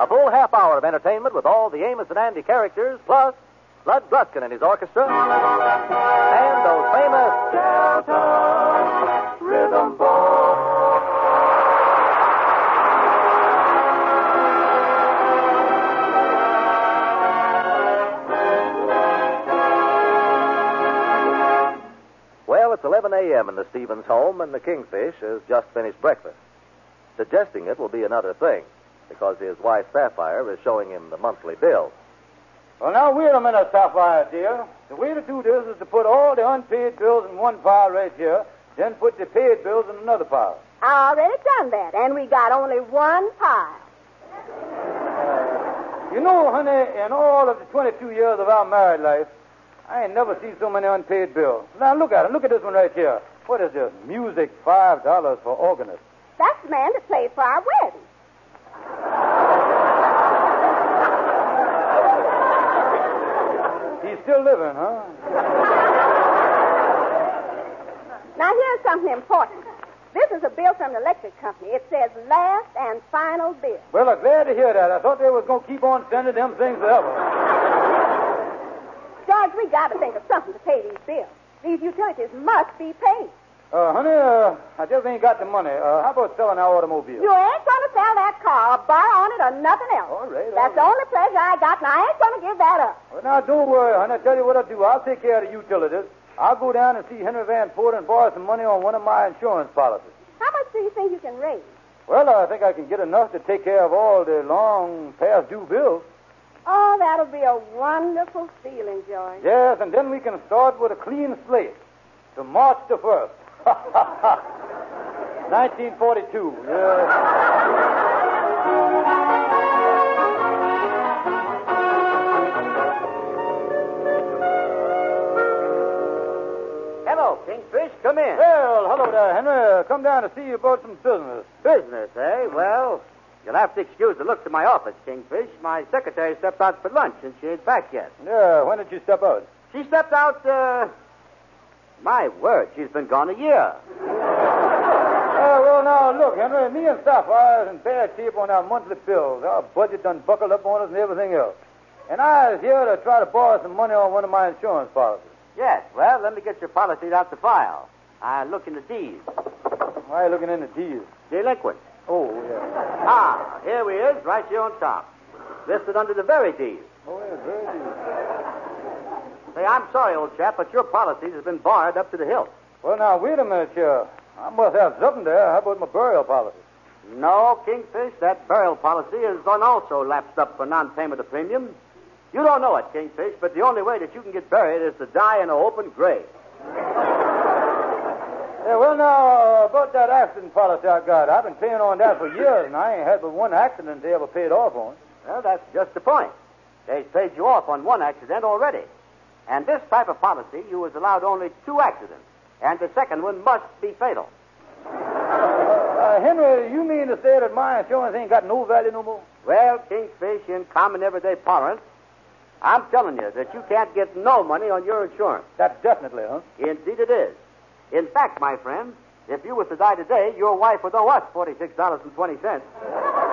A full half hour of entertainment with all the Amos and Andy characters, plus Lud Gluskin and his orchestra, and those famous Delta Rhythm Boys. Well, it's 11 a.m. in the Stevens home, and the Kingfish has just finished breakfast. Suggesting it will be another thing, because his wife Sapphire is showing him the monthly bill. Well, now, wait a minute, Sapphire, dear. The way to do this is to put all the unpaid bills in one pile right here, then put the paid bills in another pile. I already done that, and we got only one pile. You know, honey, in all of the 22 years of our married life, I ain't never seen so many unpaid bills. Now, look at it. Look at this one right here. What is this? Music, $5 for organist. That's the man that played for our wedding. Still living, huh? Now, here's something important. This is a bill from the electric company. It says last and final bill. Well, I'm glad to hear that. I thought they was going to keep on sending them things forever. George, we got to think of something to pay these bills. These utilities must be paid. Uh, honey, uh, I just ain't got the money. Uh, how about selling our automobile? You ain't going to sell that car or borrow on it or nothing else. All right, all That's the only pleasure I got, and I ain't going to give that up. Well, now, don't worry, honey. I'll tell you what I'll do. I'll take care of the utilities. I'll go down and see Henry Van Porter and borrow some money on one of my insurance policies. How much do you think you can raise? Well, I think I can get enough to take care of all the long past due bills. Oh, that'll be a wonderful feeling, George. Yes, and then we can start with a clean slate to March the 1st. 1942. Yeah. Hello, Kingfish. Come in. Well, hello there, Henry. Come down to see you about some business. Business, eh? Well, you'll have to excuse the look to my office, Kingfish. My secretary stepped out for lunch, and she ain't back yet. Yeah, when did you step out? She stepped out, uh... My word, she's been gone a year. Uh, well, now, look, Henry, me and Sapphire is in bad shape on our monthly bills. Our budget done buckled up on us and everything else. And I was here to try to borrow some money on one of my insurance policies. Yes, well, let me get your policies out the file. I look in the D's. Why are you looking in the D's? Delinquent. Oh, yeah. Ah, here he is, right here on top. Listed under the very D's. Oh, yeah, very D's. Say, I'm sorry, old chap, but your policies have been barred up to the hilt. Well, now, wait a minute, here. I must have something there. How about my burial policy? No, Kingfish, that burial policy is on also lapsed up for non-payment of premium. You don't know it, Kingfish, but the only way that you can get buried is to die in an open grave. Yeah, well, now, uh, about that accident policy I got. I've been paying on that for years, and I ain't had but one accident they ever paid off on. Well, that's just the point. They've paid you off on one accident already. And this type of policy, you was allowed only two accidents. And the second one must be fatal. Uh, Henry, you mean to say that my insurance ain't got no value no more? Well, Kingfish, in common everyday parlance, I'm telling you that you can't get no money on your insurance. That's definitely, huh? Indeed it is. In fact, my friend, if you was to die today, your wife would owe us $46.20.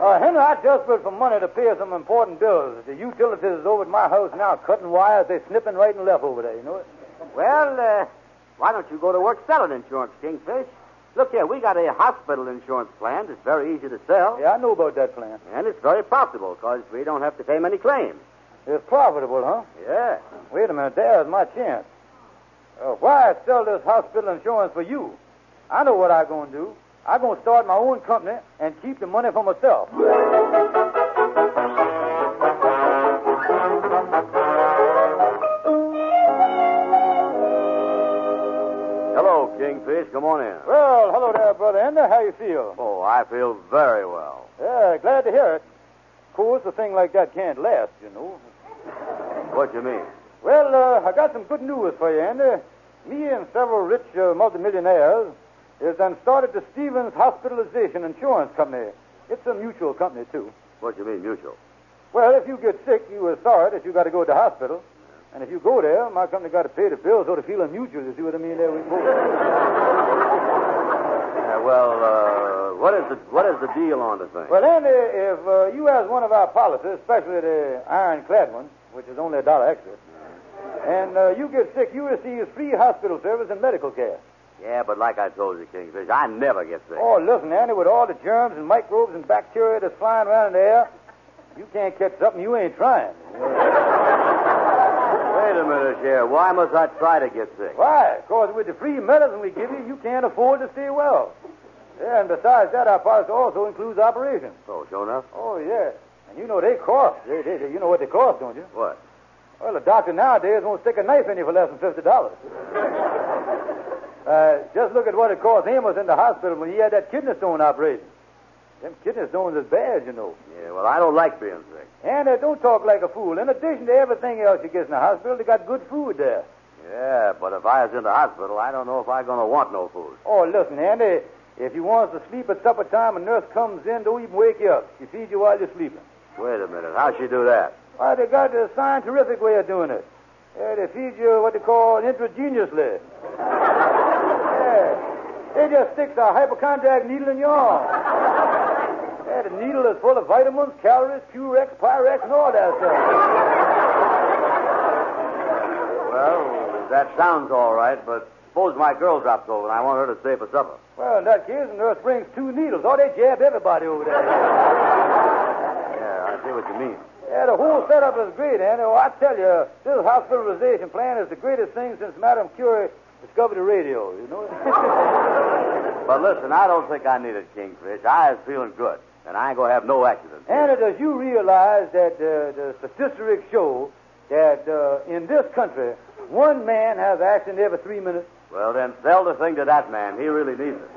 Uh, Henry, I just put for money to pay some important bills. The utilities is over at my house now cutting wires. They're snipping right and left over there, you know it? Well, uh, why don't you go to work selling insurance, Kingfish? Look here, we got a hospital insurance plan that's very easy to sell, Yeah, I know about that plan. and it's very profitable because we don't have to pay many claims. It's profitable, huh? Yeah. Wait a minute, there's my chance. Uh, why sell this hospital insurance for you? I know what I'm going to do. I'm going to start my own company and keep the money for myself. Hello, Kingfish. Come on in. Well, hello there, brother Andy. How you feel? Oh, I feel very well. Yeah, glad to hear it. Of course, a thing like that can't last, you know. What do you mean? Well, uh, I got some good news for you, Andy. Me and several rich uh, multimillionaires is then started the Stevens Hospitalization Insurance Company. It's a mutual company, too. What do you mean, mutual? Well, if you get sick, you are sorry that you got to go to the hospital. And if you go there, my company got to pay the bills, so the feeling mutual, you see what I mean there? We both. Yeah, well, uh, what is the what is the deal on the thing? Well, Andy, if uh, you has one of our policies, especially the ironclad one, which is only a dollar extra, and uh, you get sick, you receive free hospital service and medical care. Yeah, but like I told you, Kingfish, I never get sick. Oh, listen, Andy, with all the germs and microbes and bacteria that's flying around in the air, you can't catch something you ain't trying. Wait a minute, Sheriff. Why must I try to get sick? Why? Because with the free medicine we give you, you can't afford to stay well. Yeah, and besides that, our policy also includes operations. Oh, sure enough. Oh, yeah. And you know they cost. They, they, they- you know what they cost, don't you? What? Well, a doctor nowadays won't stick a knife in you for less than fifty dollars. uh, just look at what it cost him. Was in the hospital when he had that kidney stone operation. Them kidney stones is bad, you know. Yeah, well, I don't like being sick. And uh, don't talk like a fool. In addition to everything else you get in the hospital, they got good food there. Yeah, but if I was in the hospital, I don't know if I'm going to want no food. Oh, listen, Andy, if you want us to sleep at supper time, a nurse comes in, don't even wake you up. She feeds you while you're sleeping. Wait a minute. How'd she do that? Why, they got a scientific way of doing it. Yeah, they feed you what they call intravenously. They just stick a hypochondriac needle in your arm. that the needle is full of vitamins, calories, Purex, Pyrex, and all that stuff. Well, that sounds all right, but suppose my girl drops over and I want her to stay for supper. Well, in that case, the nurse brings two needles. Oh, they jab everybody over there. Yeah, I see what you mean. Yeah, the whole setup is great, Andy. Oh, I tell you, this hospitalization plan is the greatest thing since Madame Curie discovered the radio, you know? But listen, I don't think I need it, Kingfish. I was feeling good, and I ain't going to have no accidents. Andy, does you realize that uh, the statistics show that uh, in this country, one man has an accident every three minutes? Well, then sell the thing to that man. He really needs it.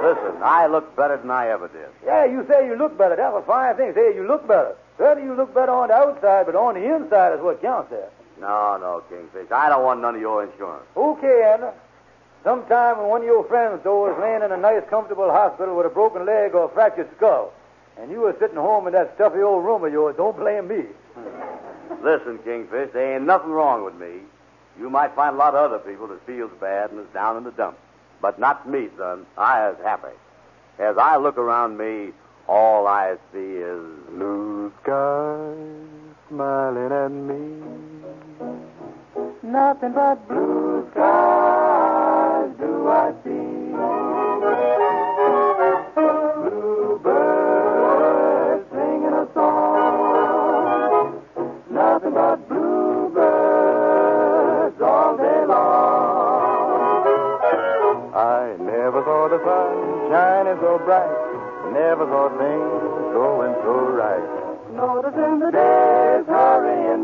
listen, I look better than I ever did. Yeah, you say you look better. That's a fine thing. Say you look better. Certainly you look better on the outside, but on the inside is what counts there. No, no, Kingfish. I don't want none of your insurance. Okay, Andy. Sometime when one of your friends, though, is laying in a nice, comfortable hospital with a broken leg or a fractured skull, and you were sitting home in that stuffy old room of yours, don't blame me. Listen, Kingfish, there ain't nothing wrong with me. You might find a lot of other people that feels bad and is down in the dumps. But not me, son. I is happy. As I look around me, all I see is blue skies smiling at me. Nothing but blue skies do I see. Bluebirds singing a song. Nothing but bluebirds all day long. I never thought the sun shining so bright. Never saw things going so right. Noticing the days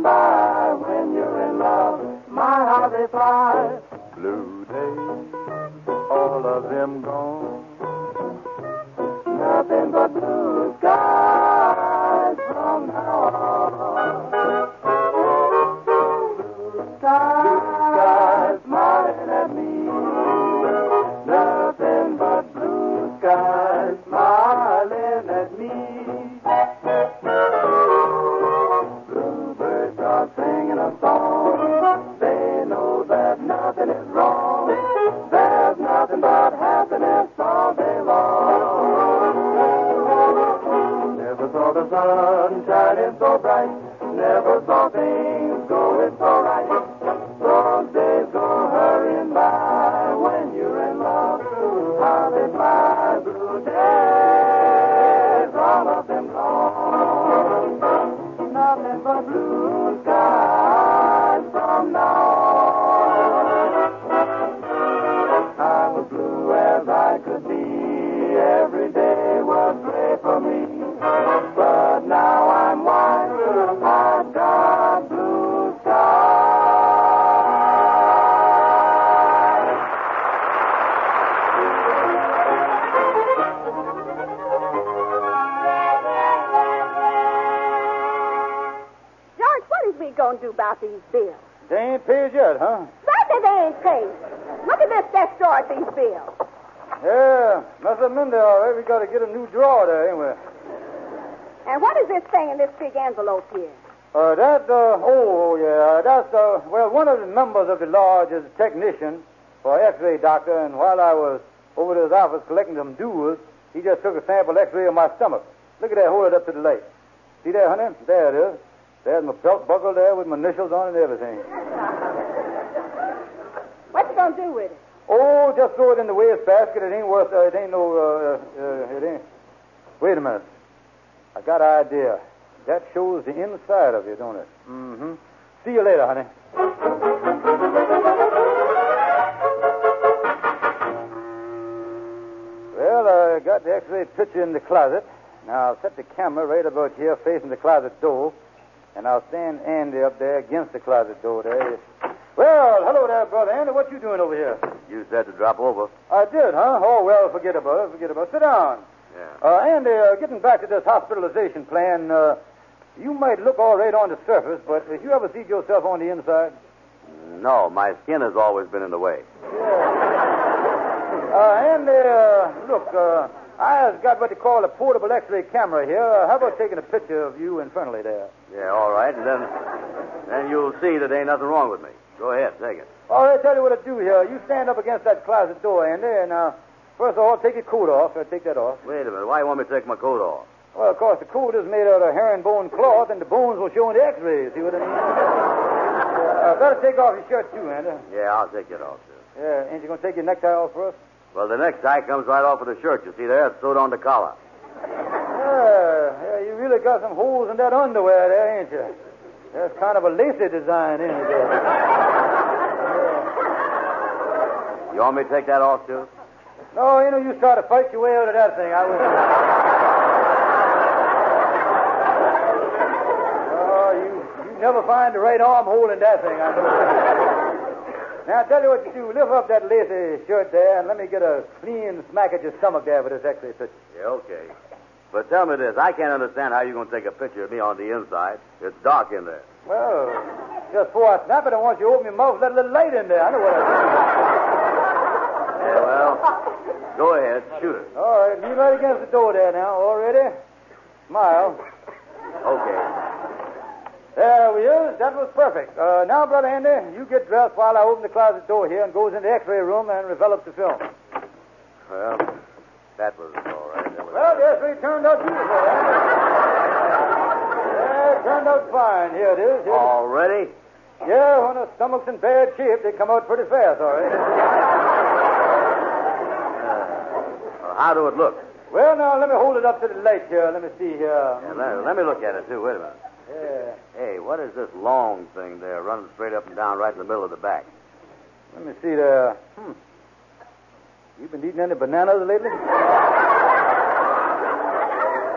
by when you're in love. My, how they fly. Blue days, all of them gone. Could be. Every day was gray for me. But now I'm white. I've got blue skies. George, what is we going to do about these bills? They ain't paid yet, huh? Certainly they ain't paid. Look at this desk drawer at these bills. Yeah, must have been there all right. We got to get a new drawer there, anyway. And what is this thing in this big envelope here? Uh, that, uh, oh, yeah, that's, uh, well, one of the members of the lodge is a technician for x-ray doctor, and while I was over to his office collecting some duels, he just took a sample x-ray of my stomach. Look at that, hold it up to the light. See there, honey? There it is. There's my belt buckle there with my initials on it and everything. What you gonna do with it? Oh, just throw it in the waste basket. It ain't worth. Uh, it ain't no. Uh, uh, it ain't. Wait a minute. I got an idea. That shows the inside of you, don't it? Mm-hmm. See you later, honey. Well, I got the X-ray picture in the closet. Now I'll set the camera right about here, facing the closet door, and I'll stand Andy up there against the closet door there. Well, hello there, brother Andy. What you doing over here? You said to drop over. I did, huh? Oh, well, forget about it. Forget about it. Sit down. Yeah. Uh, Andy, uh, getting back to this hospitalization plan, uh, you might look all right on the surface, but if you ever see yourself on the inside? No, my skin has always been in the way. Uh, Andy, uh, look, uh, I've got what they call a portable X-ray camera here. Uh, how about taking a picture of you infernally there? Yeah, all right, and then then you'll see that ain't nothing wrong with me. Go ahead, take it. All right, tell you what to do here. You stand up against that closet door, Andy, and uh, first of all, take your coat off. Uh, take that off. Wait a minute. Why you want me to take my coat off? Well, of course, the coat is made out of herringbone cloth, and the bones will show in the X-rays. See what I mean? uh, better take off your shirt too, Andy. Yeah, I'll take it off, too. Yeah, ain't you gonna take your necktie off first? Well, the necktie comes right off of the shirt. You see there? It's sewed on the collar. Yeah, yeah, you really got some holes in that underwear there, ain't you? That's kind of a lacy design, ain't it? there? You want me to take that off, too? No, you know, you try to fight your way out of that thing. I was. oh, you you never find the right armhole in that thing. I know. now, I tell you what you do. Lift up that lacy shirt there, and let me get a clean smack at your stomach there with this X-ray. Yeah, okay. But tell me this. I can't understand how you're going to take a picture of me on the inside. It's dark in there. Well, just before I snap it, I want you to open your mouth, let a little light in there. I know what I'm Yeah, well, go ahead. Shoot it. All right, lean right against the door there now. All ready? Smile. Okay. There we are. That was perfect. Uh, now, Brother Andy, you get dressed while I open the closet door here and goes into the X-ray room and develops the film. Well, that was all right. That was Well, yes, X-ray turned out beautiful, Yeah, it turned out fine. Here it is. Here it is. Already? Yeah, when a stomach's in bad shape, they come out pretty fast, all right. Well, how do it look? Well, now, let me hold it up to the light here. Let me see here. Yeah, let, let me look at it, too. Wait a minute. Yeah. Hey, what is this long thing there running straight up and down right in the middle of the back? Let me see there. Hmm. You been eating any bananas lately?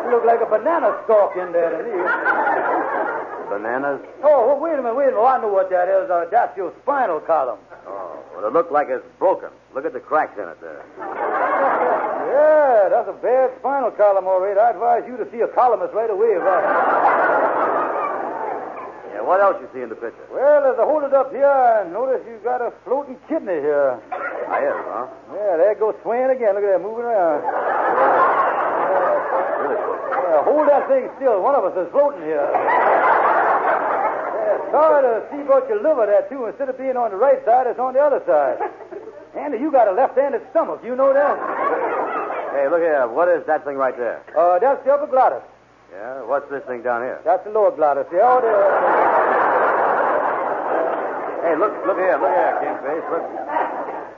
Look like a banana stalk in there to me. Bananas? Oh, well, wait a minute, wait a minute. Oh, I know what that is. Uh, that's your spinal column. Oh, well, it looked like it's broken. Look at the cracks in it there. Yeah, that's a bad spinal column, all right. I advise you to see a columnist right away. If I... Yeah, what else you see in the picture? Well, as I hold it up here, I notice you've got a floating kidney here. I is, huh? Yeah, there it goes swaying again. Look at that, moving around. Hold that thing still. One of us is floating here. Yeah, sorry to see about your liver there, too. Instead of being on the right side, it's on the other side. Andy, you got a left-handed stomach. You know that? Hey, look here. What is that thing right there? Uh, that's the upper glottis. Yeah, what's this thing down here? That's the lower glottis. The other... Hey, look, look here, look here, Kingfish. Look,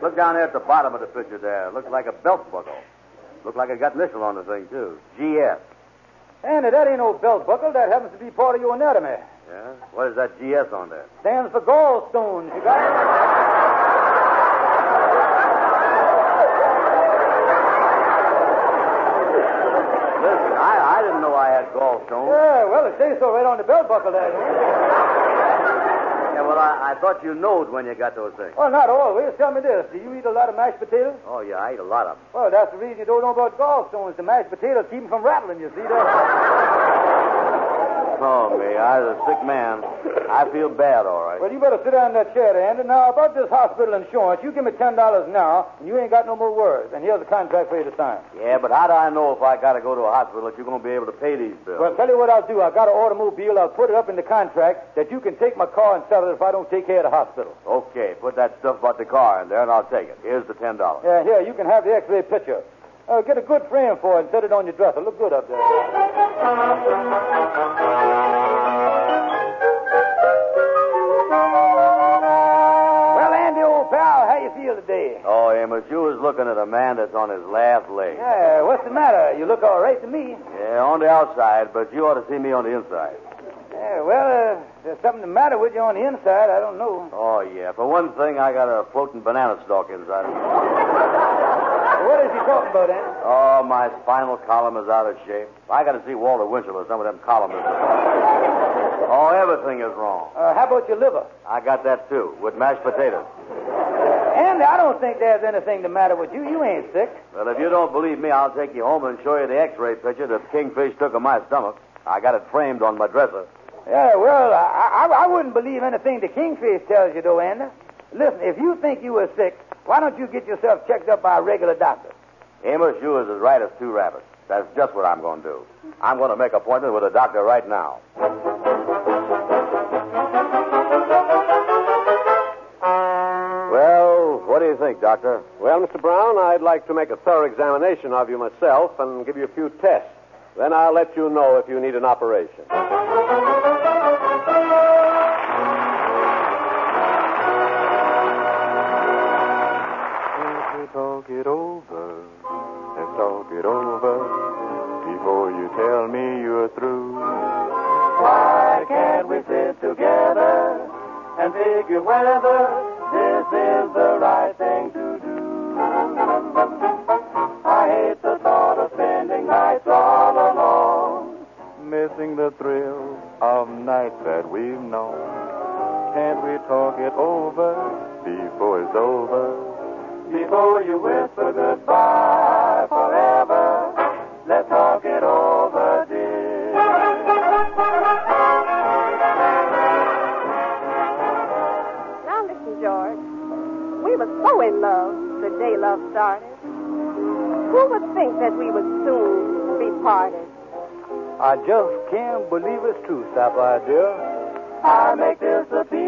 look down there at the bottom of the picture there. Looks like a belt buckle. Look like it got initial on the thing too. GS. Andy, that ain't no belt buckle. That happens to be part of your anatomy. Yeah. What is that GS on there? Stands for gallstones. You got it? Listen, I, I didn't know I had gallstones. Yeah, well, it says so right on the belt buckle there. Yeah, well, I, I thought you knowed when you got those things. Well, not always. Tell me this. Do you eat a lot of mashed potatoes? Oh, yeah, I eat a lot of them. Well, that's the reason you don't know about gallstones. The mashed potatoes keep them from rattling, you see that? Oh, me. I was a sick man. I feel bad, all right. Well, you better sit down in that chair Andy. Now, about this hospital insurance, you give me $10 now, and you ain't got no more words. And here's a contract for you to sign. Yeah, but how do I know if I got to go to a hospital that you're going to be able to pay these bills? Well, tell you what I'll do. I got an automobile. I'll put it up in the contract that you can take my car and sell it if I don't take care of the hospital. Okay, put that stuff about the car in there, and I'll take it. Here's the $10. Yeah, here, you can have the x-ray picture. Uh, get a good frame for it and set it on your dresser. Look good up there. Well, Andy, old pal, how you feel today? Oh, Amos, you was looking at a man that's on his last leg. Yeah, what's the matter? You look all right to me. Yeah, on the outside, but you ought to see me on the inside. Yeah, well, uh, there's something the matter with you on the inside. I don't know. Oh, yeah. For one thing, I got a floating banana stalk inside. What is he talking about, Andy? Oh, my spinal column is out of shape. I got to see Walter Winchell or some of them columnists. Oh, everything is wrong. Uh, how about your liver? I got that too, with mashed potatoes. Andy, I don't think there's anything the matter with you. You ain't sick. Well, if you don't believe me, I'll take you home and show you the X-ray picture that Kingfish took of my stomach. I got it framed on my dresser. Yeah, well, I, I, I wouldn't believe anything the kingfish tells you, though, Andy. Listen, if you think you were sick, why don't you get yourself checked up by a regular doctor? Amos, you is as right as two rabbits. That's just what I'm going to do. I'm going to make an appointment with a doctor right now. Well, what do you think, Doctor? Well, Mr. Brown, I'd like to make a thorough examination of you myself and give you a few tests. Then I'll let you know if you need an operation. Talk it over, let's talk it over before you tell me you're through. Why can't we sit together and figure whether this is the right thing to do? I hate the thought of spending nights all alone, missing the thrill of nights that we've known. Can't we talk it over before it's over? Before you whisper goodbye forever, let's talk it over, dear. Now listen, George. We were so in love the day love started. Who would think that we would soon be parted? I just can't believe it's true, Sapphire, dear. I make this appeal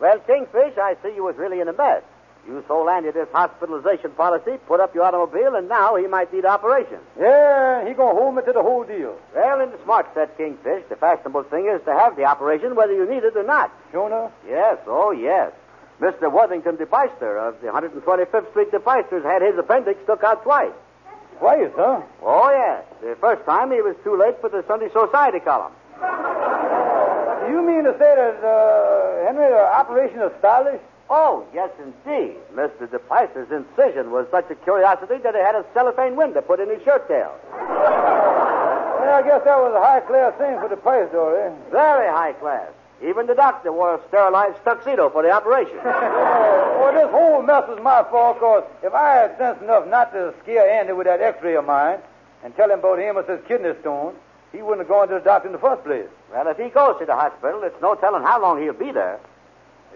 Well, Kingfish, I see you was really in a mess. You sold Andy this hospitalization policy, put up your automobile, and now he might need operation. Yeah, he gonna hold me to the whole deal. Well, in the smart set, Kingfish, the fashionable thing is to have the operation whether you need it or not. Sure enough? Yes, oh, yes. Mr. Worthington DePeister of the 125th Street DePeisters had his appendix took out twice. Twice, huh? Oh, yes. The first time he was too late for the Sunday Society column. You mean to say that, uh, Henry, the operation is stylish? Oh, yes, indeed. Mr. DePeister's incision was such a curiosity that he had a cellophane window put in his shirt tail. Well, I guess that was a high class thing for the price, though, eh? Very high class. Even the doctor wore a sterilized tuxedo for the operation. well, this whole mess was my fault, because if I had sense enough not to scare Andy with that x-ray of mine and tell him about Amos's kidney stone, he wouldn't have gone to the doctor in the first place. well, if he goes to the hospital, it's no telling how long he'll be there.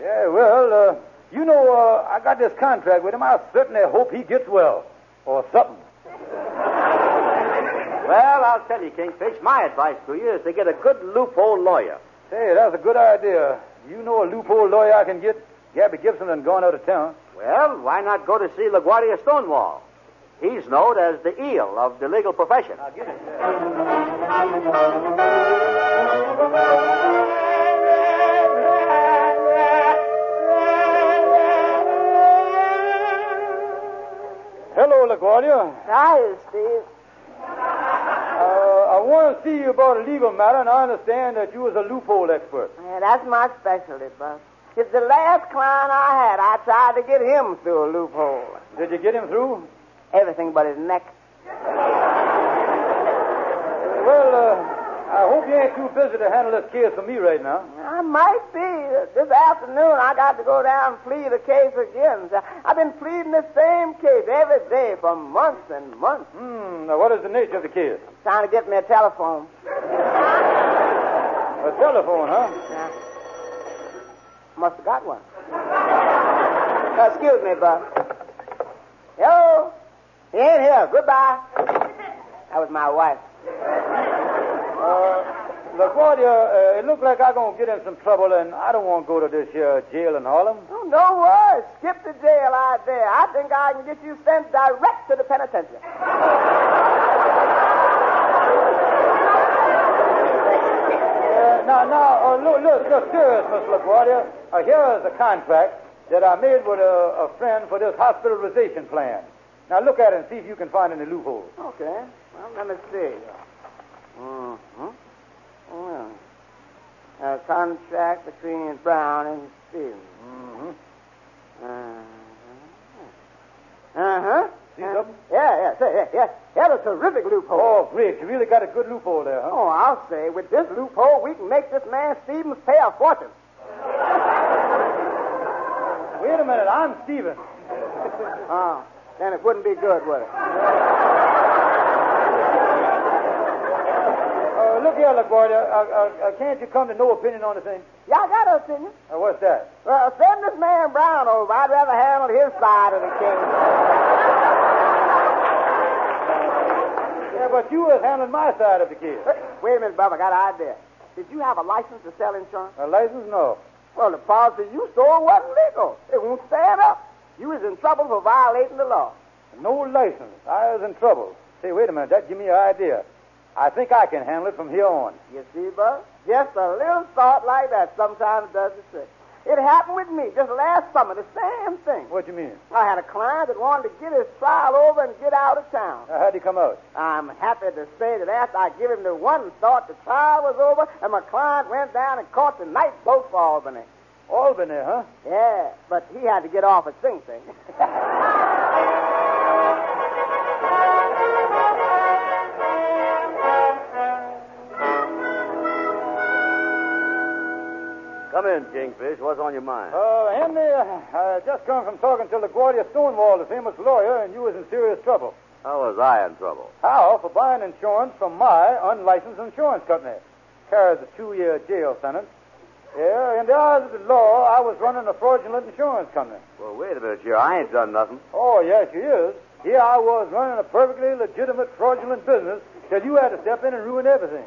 Yeah, well, uh, you know, uh, I got this contract with him. I certainly hope he gets well. Or something. Well, I'll tell you, Kingfish, my advice to you is to get a good loophole lawyer. Hey, that's a good idea. You know a loophole lawyer I can get? Gabby Gibson done gone out of town. Well, why not go to see LaGuardia Stonewall? He's known as the eel of the legal profession. I'll get it. Hello, LaGuardia. Hi, Steve. Uh, I want to see you about a legal matter, and I understand that you was a loophole expert. Yeah, that's my specialty, Buck. It's the last client I had. I tried to get him through a loophole. Did you get him through? Everything but his neck. Well, uh, I hope you ain't too busy to handle this case for me right now. I might be. This afternoon, I got to go down and plead the case again. I've been pleading the same case every day for months and months. Hmm, now what is the nature of the case? Trying to get me a telephone. A telephone, huh? Yeah. Must have got one. Uh, excuse me, Buck. He ain't here. Goodbye. That was my wife. Uh, LaGuardia, uh, it looked like I'm going to get in some trouble, and I don't want to go to this here jail in Harlem. Oh, no worries. Skip the jail out there. I think I can get you sent direct to the penitentiary. Uh, now, now, uh, look, look, look, serious, Miss LaGuardia. Uh, here is a contract that I made with a, a friend for this hospitalization plan. Now, look at it and see if you can find any loopholes. Okay. Well, let me see. Mm-hmm. Well, a contract between Brown and Stevens. Mm-hmm. Uh-huh. Uh-huh. Uh, something? Yeah, yeah, say, yeah, yeah. Yeah, that's a terrific loophole. Oh, great. You really got a good loophole there, huh? Oh, I'll say, with this loophole, we can make this man Stevens pay a fortune. Wait a minute. I'm Stevens. Oh, then it wouldn't be good, would it? Uh, look here, LaGuardia. Uh, uh, uh, can't you come to no opinion on the thing? Yeah, I got an opinion. Uh, what's that? Well, send this man Brown over. I'd rather handle his side of the case. Yeah, but you was handling my side of the case. Wait a minute, Bob. I got an idea. Did you have a license to sell insurance? A license? No. Well, the policy you stole wasn't legal. It won't stand up. You was in trouble for violating the law. No license. I was in trouble. Say, wait a minute. That give me an idea. I think I can handle it from here on. You see, Bud? Just a little thought like that sometimes does the trick. It happened with me just last summer, the same thing. What do you mean? I had a client that wanted to get his trial over and get out of town. Uh, how'd he come out? I'm happy to say that after I give him the one thought, the trial was over, and my client went down and caught the night boat for Albany. Albany, huh? Yeah, but he had to get off at Sing Sing. Come in, Kingfish. What's on your mind? Uh, Henry, uh, I just come from talking to LaGuardia Stonewall, the famous lawyer, and you was in serious trouble. How was I in trouble? How? For buying insurance from my unlicensed insurance company. Carries a two-year jail sentence. Yeah, in the eyes of the law, I was running a fraudulent insurance company. Well, wait a minute here. I ain't done nothing. Oh, yes, you is. Here I was running a perfectly legitimate fraudulent business till you had to step in and ruin everything.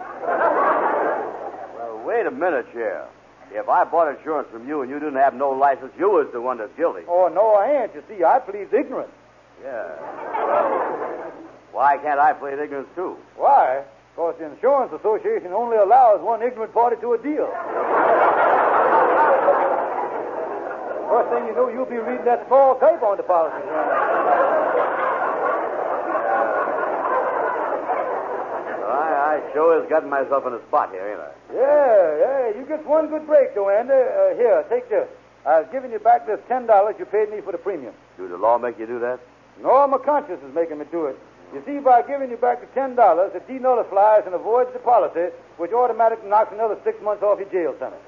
Well, wait a minute here. If I bought insurance from you and you didn't have no license, you was the one that's guilty. Oh, no, I ain't. You see, I plead ignorance. Yeah. Well, Why can't I plead ignorance too? Why? Because the Insurance Association only allows one ignorant party to a deal. First thing you know, you'll be reading that small type on the policy. Well, I, I sure has gotten myself in a spot here, ain't I? Yeah, yeah. You get one good break, though, Andy. Uh, here, take this. I've given you back this ten dollars you paid me for the premium. Do the law make you do that? No, my conscience is making me do it. You see, by giving you back the ten dollars, it denullifies and avoids the policy, which automatically knocks another six months off your jail sentence.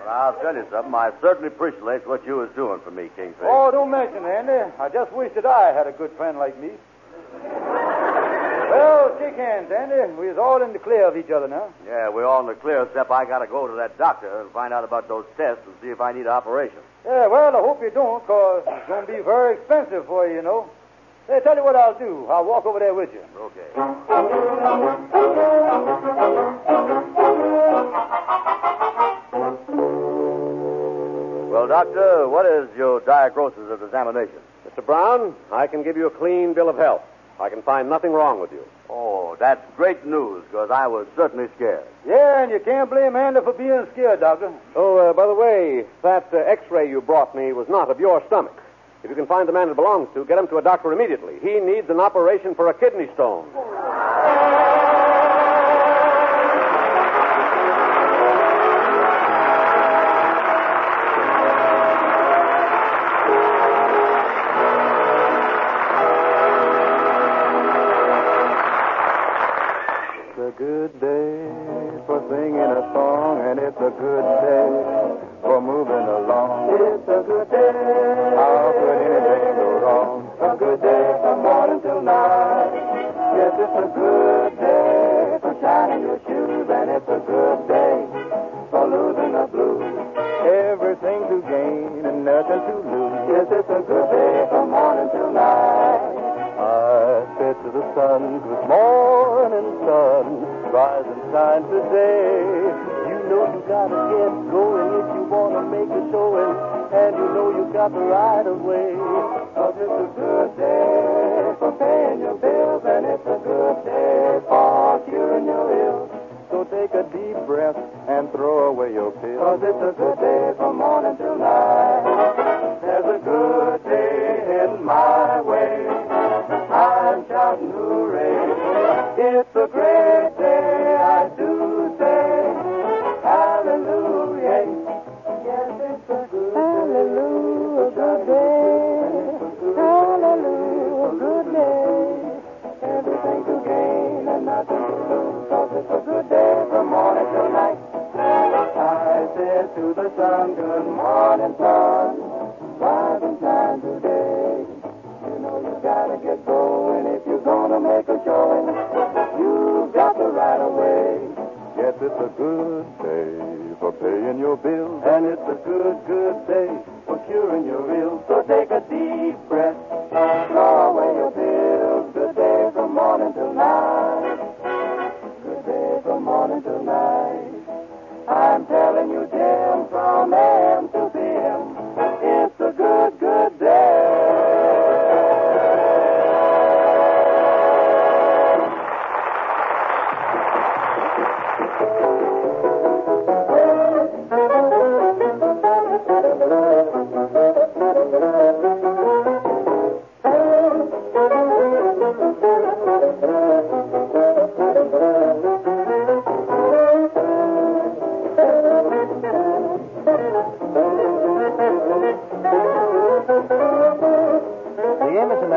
Well, I'll tell you something. I certainly appreciate what you was doing for me, Kingfish. Oh, don't mention it, Andy. I just wish that I had a good friend like me. well, shake hands, Andy. We is all in the clear of each other now. Yeah, we're all in the clear, except I got to go to that doctor and find out about those tests and see if I need an operation. Yeah, well, I hope you don't, because it's going to be very expensive for you, you know. Hey, tell you what I'll do. I'll walk over there with you. Okay. Well, Doctor, what is your diagnosis of examination? Mr. Brown, I can give you a clean bill of health. I can find nothing wrong with you. Oh, that's great news, because I was certainly scared. Yeah, and you can't blame Andy for being scared, Doctor. Oh, uh, by the way, that uh, x-ray you brought me was not of your stomach. If you can find the man it belongs to, get him to a doctor immediately. He needs an operation for a kidney stone. Sun, good morning, sun, rise and shine today. You know you gotta get going if you wanna make a showing, and you know you got the right of way. Cause it's a good day for paying your bills, and it's a good day for curing your ills. So take a deep breath and throw away your pills. Cause it's a good day from morning till night. There's a good day in my way. I'm shouting hooray. It's a great day, I do say. Hallelujah. Yes, it's a good Hallelujah, good day. Hallelujah, good day. Everything to gain and nothing to lose. Cause it's a good day from morning till night. I said to the sun, good morning, sun. Rise and shine today. You know you gotta make a showing. You've got the right of way. Yes, it's a good day for paying your bills, and it's a good, good day for curing your ills. So take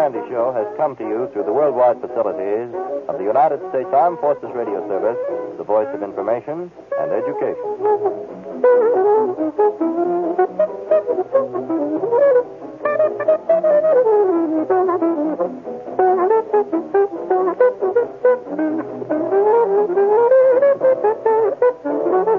Amos Andy Show has come to you through the worldwide facilities of the United States Armed Forces Radio Service, the voice of information and education.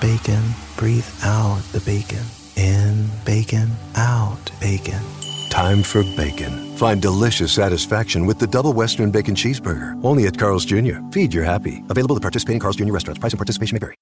Bacon, breathe out the bacon. In bacon, out bacon. time for bacon. Find delicious satisfaction with the double Western Bacon Cheeseburger. Only at Carl's Jr. Feed your happy. Available at participating Carl's Jr. restaurants. Price and participation may vary.